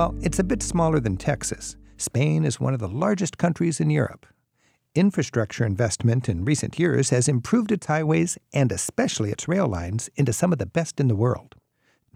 Well, it's a bit smaller than Texas. Spain is one of the largest countries in Europe. Infrastructure investment in recent years has improved its highways and especially its rail lines into some of the best in the world.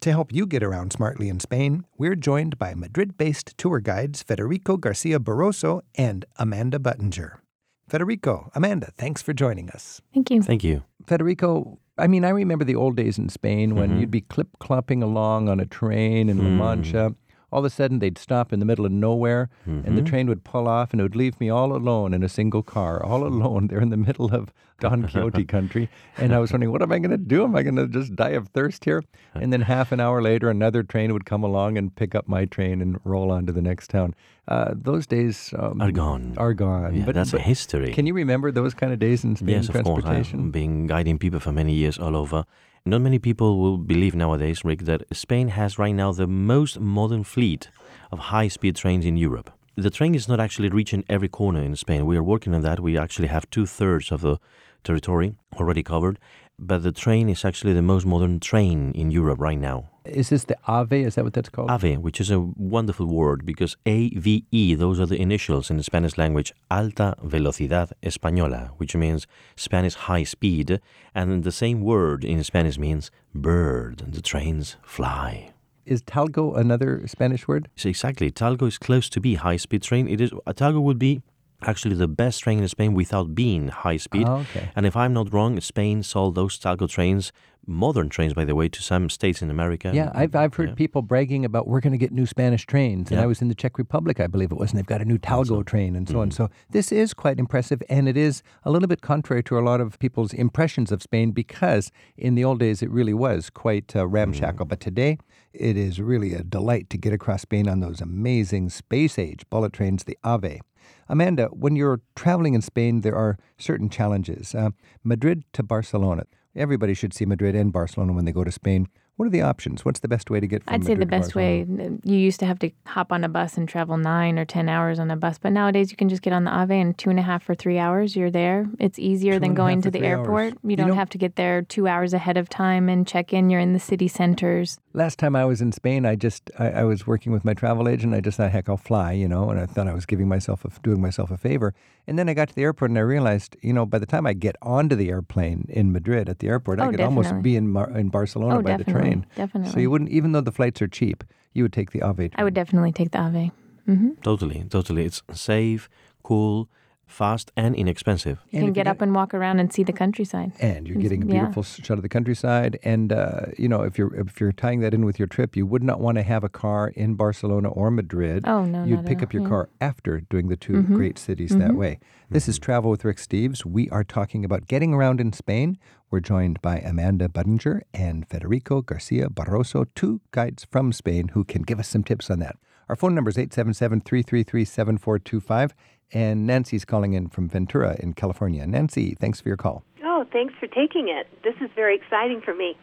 To help you get around smartly in Spain, we're joined by Madrid based tour guides Federico Garcia Barroso and Amanda Buttinger. Federico, Amanda, thanks for joining us. Thank you. Thank you. Federico, I mean, I remember the old days in Spain when Mhm. you'd be clip clopping along on a train in La Mm. Mancha. All of a sudden, they'd stop in the middle of nowhere, and the Mhm. train would pull off, and it would leave me all alone in a single car, all alone there in the middle of Don Quixote country. And I was wondering, what am I going to do? Am I going to just die of thirst here? And then half an hour later, another train would come along and pick up my train and roll on to the next town. Uh, those days um, Are gone. Are gone. Yeah, that's a history. Can you remember those kind of days in Spain yes, of course. I've been guiding people for many years all over. Not many people will believe nowadays, Rick, that Spain has right now the most modern fleet of high speed trains in Europe. The train is not actually reaching every corner in Spain. We are working on that. We actually have two thirds of the territory already covered. But the train is actually the most modern train in Europe right now. Is this the AVE? Is that what that's called? AVE, which is a wonderful word because AVE, those are the initials in the Spanish language, Alta Velocidad Española, which means Spanish high speed. And the same word in Spanish means bird. The trains fly. Is talgo another Spanish word? So exactly, Talgo is close to be high speed train. It is a Talgo would be actually the best train in Spain without being high speed. Oh, okay. And if I'm not wrong, Spain sold those Talgo trains, modern trains by the way, to some states in America. Yeah, I've, I've heard Yeah. people bragging about we're going to get new Spanish trains. And Yeah. I was in the Czech Republic, I believe it was, and they've got a new Talgo train and so Mm-hmm. on. So this is quite impressive. And it is a little bit contrary to a lot of people's impressions of Spain because in the old days it really was quite uh, ramshackle. But today it is really a delight to get across Spain on those amazing space age bullet trains, the AVE. Amanda, when you're traveling in Spain, there are certain challenges. Uh, Madrid to Barcelona. Everybody should see Madrid and Barcelona when they go to Spain. What are the options? What's the best way to get from I'd say the best way, you used to have to hop on a bus and travel nine or 10 hours on a bus, but nowadays you can just get on the AVE in two and a half or three hours. You're there. It's easier Two than going to the three hours. airport. You You don't know- have to get there two hours ahead of time and check in. You're in the city centers. Last time I was in Spain, I just I, I was working with my travel agent. I just thought, heck, I'll fly, you know, and I thought I was giving myself a, doing myself a favor. And then I got to the airport and I realized, you know, by the time I get onto the airplane in Madrid at the airport, I Oh, could almost be in Mar- in Barcelona oh, by definitely. the train. Definitely. So you wouldn't, even though the flights are cheap, you would take the AVE. Train. I would definitely take the AVE. hmm Totally, totally. It's safe, cool, fast, and inexpensive. You can if get get- up and walk around and see the countryside. and you're getting a beautiful s shot of the countryside. And uh, you know, if you're if you're tying that in with your trip, you would not want to have a car in Barcelona or Madrid. Oh, no, You'd not pick at up your all. car after doing the 2 mm-hmm. great cities that mm-hmm. way. This is mm-hmm. Travel with Rick Steves. We are talking about getting around in Spain. We're joined by Amanda Buttinger and Federico Garcia Barroso, two guides from Spain who can give us some tips on that. Our phone number is 877 333 7425. And Nancy's calling in from Ventura in California. Nancy, thanks for your call. Oh, thanks for taking it. This is very exciting for me.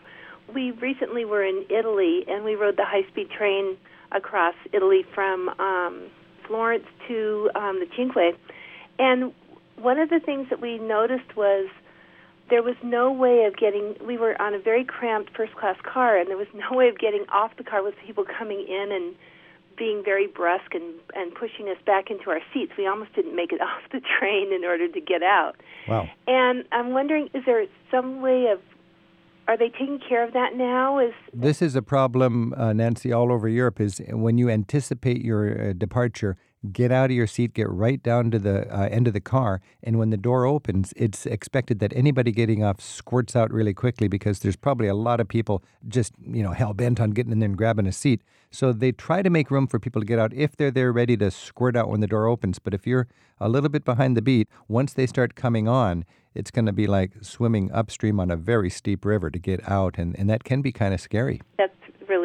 We recently were in Italy and we rode the high speed train across Italy from um, Florence to um, the Cinque. And one of the things that we noticed was there was no way of getting, we were on a very cramped first class car, and there was no way of getting off the car with people coming in and being very brusque and, and pushing us back into our seats. We almost didn't make it off the train in order to get out. Wow. And I'm wondering, is there some way of, are they taking care of that now? Is This is a problem, uh, Nancy, all over Europe. Is when you anticipate your uh, departure, get out of your seat, get right down to the uh, end of the car, and when the door opens, it's expected that anybody getting off squirts out really quickly because there's probably a lot of people just you know hell bent on getting in there and grabbing a seat. So they try to make room for people to get out if they're there ready to squirt out when the door opens. But if you're a little bit behind the beat, once they start coming on, it's going to be like swimming upstream on a very steep river to get out, and, and that can be kind of scary. that's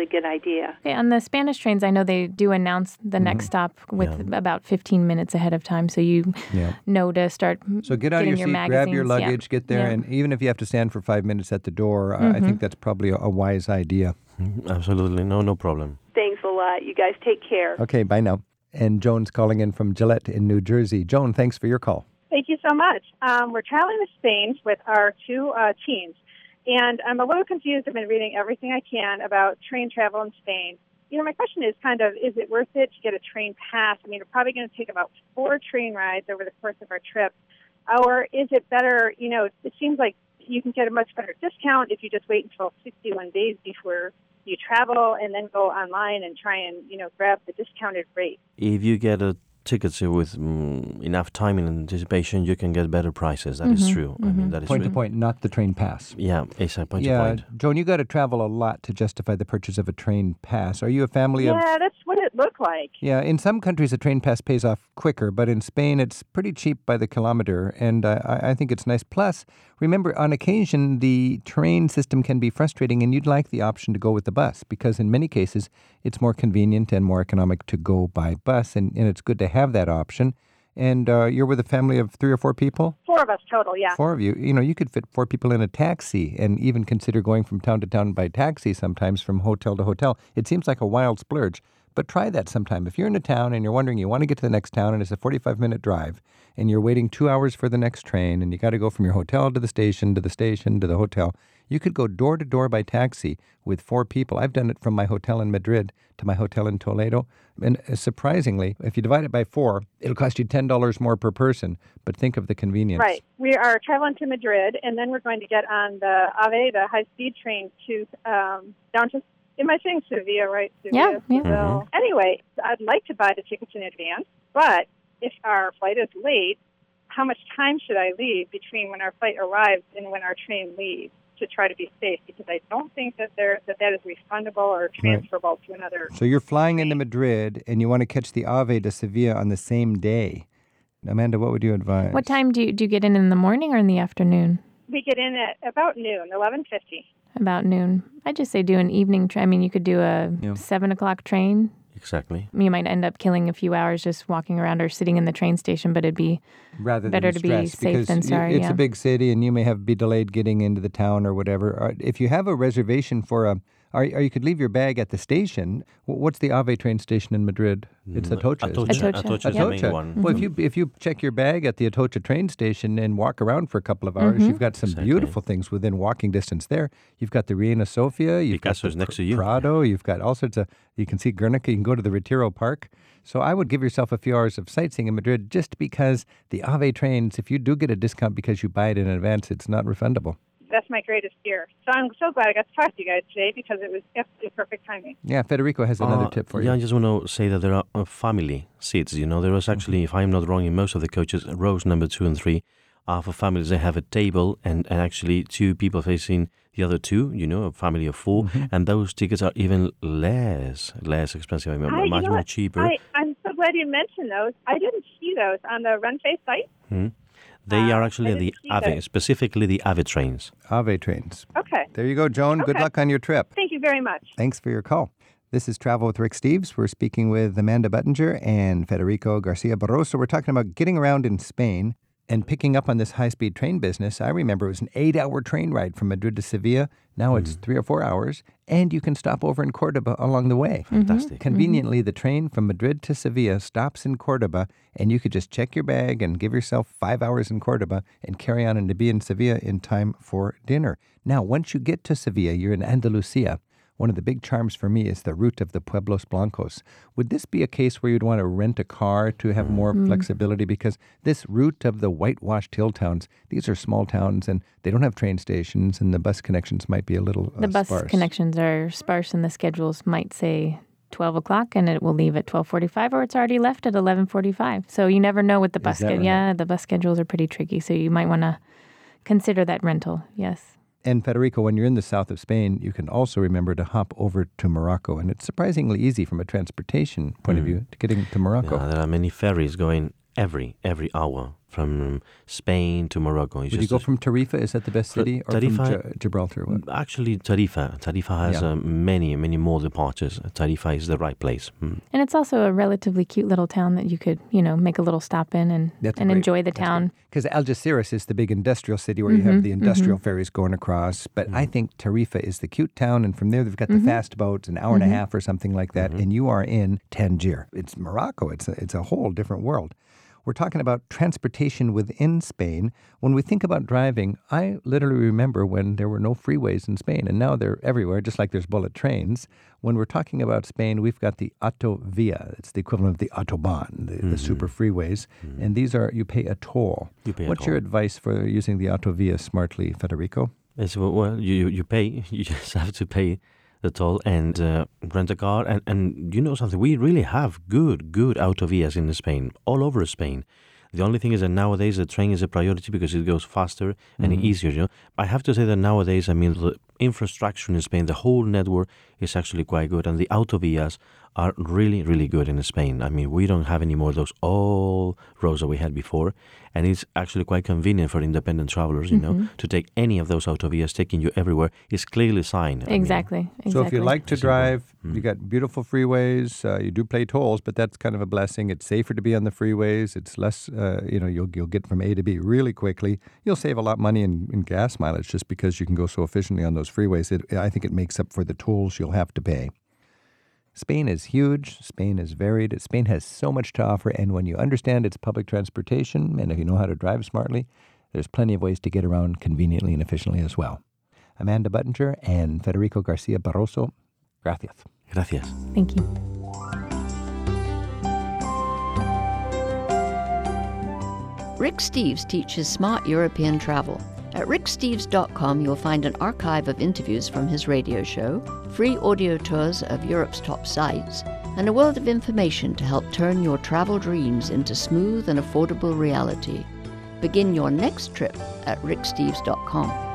really good idea? Okay, on the Spanish trains, I know they do announce the next Mm-hmm. stop with about 15 minutes ahead of time, so you Yeah. know to start. So get out of getting your seat, grab your magazines. Yeah. luggage, get there, Yeah. and even if you have to stand for five minutes at the door, I- I think that's probably a, a wise idea. Mhm, Absolutely, no, no problem. Thanks a lot. You guys take care. Okay, bye now. And Joan's calling in from Gillette in New Jersey. Joan, thanks for your call. Thank you so much. Um, we're traveling to Spain with our two uh, teens, And I'm a little confused. I've been reading everything I can about train travel in Spain. You know, my question is kind of, is it worth it to get a train pass? I mean, we're probably going to take about four train rides over the course of our trip. Or is it better, you know, it seems like you can get a much better discount if you just wait until 61 days before you travel and then go online and try and, you know, grab the discounted rate. If you get a tickets with mm, enough time and anticipation, you can get better prices. That is Mhm, true. I mean, that is Point true. to point, not the train pass. Yeah, exactly. Point yeah, to point. Joan, you got to travel a lot to justify the purchase of a train pass. Are you a family of? Yeah, that's what it looked like. Yeah, in some countries a train pass pays off quicker, but in Spain it's pretty cheap by the kilometer, and uh, I, I think it's nice. Plus, remember, on occasion the train system can be frustrating, and you'd like the option to go with the bus because in many cases it's more convenient and more economic to go by bus, and, and it's good to have that option. And uh, you're with a family of three or four people? Four of us total, yeah. Four of you. You know, you could fit four people in a taxi and even consider going from town to town by taxi sometimes from hotel to hotel. It seems like a wild splurge, but try that sometime. If you're in a town and you're wondering you want to get to the next town and it's a 45 minute drive and you're waiting two hours for the next train and you got to go from your hotel to the station, to the station, to the hotel, you could go door to door by taxi with four people. I've done it from my hotel in Madrid to my hotel in Toledo. And uh, surprisingly, if you divide it by four, it'll cost you $10 more per person. But think of the convenience. Right. We are traveling to Madrid, and then we're going to get on the AVE, the high-speed train, to um, down to. Am I saying Sevilla? Right? Sevilla, Yeah, yeah. Seville. Mm-hmm. Anyway, I'd like to buy the tickets in advance, but if our flight is late, how much time should I leave between when our flight arrives and when our train leaves to try to be safe? Because I don't think that there that that is refundable or transferable to another. So you're flying into Madrid and you want to catch the AVE to Sevilla on the same day. Amanda, what would you advise? What time do you do you get in in the morning or in the afternoon? We get in at about noon, eleven fifty. About noon. I just say do an evening. Tra- I mean, you could do a Yeah. seven o'clock train. Exactly. You might end up killing a few hours just walking around or sitting in the train station, but it'd be Rather better than to be safe than sorry, It's yeah. a big city and you may have be delayed getting into the town or whatever. Uh, If you have a reservation for a, or, or you could leave your bag at the station. What's the AVE train station in Madrid? It's Mm, Atocha. Atocha. Atocha the Atocha. one. Well, if you if you check your bag at the Atocha train station and walk around for a couple of hours, Mm-hmm. you've got some Exactly. beautiful things within walking distance there. You've got the Reina Sofia, you've Picasso's got the next Pr- to you. Prado, you've got all sorts of. You can see Guernica. You can go to the Retiro Park. So I would give yourself a few hours of sightseeing in Madrid, just because the AVE trains, if you do get a discount because you buy it in advance, it's not refundable. That's my greatest fear. So I'm so glad I got to talk to you guys today because it was absolutely perfect timing. Yeah, Federico has another Uh, tip for you. yeah, I just want to say that there are uh, family seats. You know, there Mm-hmm. actually, if I'm not wrong, in most of the coaches, rows number two and three are for families. They have a table and, and actually two people facing the other two. You know, a family of 4 Mm-hmm. and those tickets are even less less expensive. I mean, I- you much know more cheaper. I, I'm so glad you mentioned those. I didn't see those on the Renfe site. They uh, are actually the Ave, that. specifically the Ave trains. AVE trains. Okay. There you go, Joan. Good luck on your trip. Thank you very much. Thanks for your call. This is Travel with Rick Steves. We're speaking with Amanda Buttinger and Federico Garcia Barroso. We're talking about getting around in Spain and picking up on this high speed train business. I remember it was an eight hour train ride from Madrid to Sevilla. Now it's mm. three or four hours, and you can stop over in Cordoba along the way. Mm-hmm. Fantastic. Conveniently, mm-hmm. the train from Madrid to Sevilla stops in Cordoba, and you could just check your bag and give yourself five hours in Cordoba and carry on and to be in Sevilla in time for dinner. Now, once you get to Sevilla, you're in Andalusia. One of the big charms for me is the route of the Pueblos Blancos. Would this be a case where you'd want to rent a car to have more flexibility? Because this route of the whitewashed hill towns, these are small towns and they don't have train stations, and the bus connections might be a little uh, the bus sparse. connections are sparse, and the schedules might say. 12 o'clock and it will leave at 12.45 or it's already left at 11.45 so you never know with the bus schedule right? yeah the bus schedules are pretty tricky so you might want to consider that rental yes And Federico, when you're in the south of Spain, you can also remember to hop over to Morocco. And it's surprisingly easy from a transportation point of hmm. view to getting to Morocco. Yeah, there are many ferries going every every hour from Spain to Morocco. It's Would you go a- from Tarifa? Is that the best city? Or Tarifa- from Gi- Gibraltar? What? Mm, actually, Tarifa. Tarifa has Yeah. uh, many, many more departures. Uh, Tarifa is the right place. Mm. and it's also a relatively cute little town that you could you know make a little stop in and That's and great. enjoy the town Because Algeciras is the big industrial city where you have mm-hmm, the industrial mm-hmm. ferries going across. But I mm. think Tarifa is the cute town. And from there, they've got the mm-hmm. fast boats, an hour and a half or something like that. And you are in Tangier. It's Morocco. It's a, it's a whole different world. We're talking about transportation within Spain. When we think about driving, I literally remember when there were no freeways in Spain, and now they're everywhere, just like there's bullet trains. When we're talking about Spain, we've got the autovia. It's the equivalent of the autobahn, the, mm-hmm. the super freeways, mm-hmm. and these are you pay a toll. You pay What's toll. your advice for using the autovia smartly, Federico? It's, well, you you pay. You just have to pay the toll and uh, rent a car. And, and you know something, we really have good, good autovias in Spain, all over Spain. The only thing is that nowadays the train is a priority because it goes faster and mm-hmm. easier. You know, I have to say that nowadays, I mean, the infrastructure in Spain, the whole network is actually quite good, and the autovias are really, really good in Spain. I mean, we don't have any more of those old roads that we had before, and it's actually quite convenient for independent travelers, you mm-hmm. know, to take any of those autovias taking you everywhere. It's clearly signed. Exactly. I mean. exactly. So if you like to drive, mm. you got beautiful freeways. Uh, you do pay tolls, but that's kind of a blessing. It's safer to be on the freeways. It's less, uh, you know, you'll you'll get from A to B really quickly. You'll save a lot of money in, in gas mileage just because you can go so efficiently on those freeways. It, I think it makes up for the tolls you'll have to pay. Spain is huge, Spain is varied, Spain has so much to offer, and when you understand its public transportation and if you know how to drive smartly, there's plenty of ways to get around conveniently and efficiently as well. Amanda Buttinger and Federico Garcia Barroso, gracias. Gracias. Thank you. Rick Steves teaches smart European travel. At ricksteves.com, you'll find an archive of interviews from his radio show, free audio tours of Europe's top sites, and a world of information to help turn your travel dreams into smooth and affordable reality. Begin your next trip at ricksteves.com.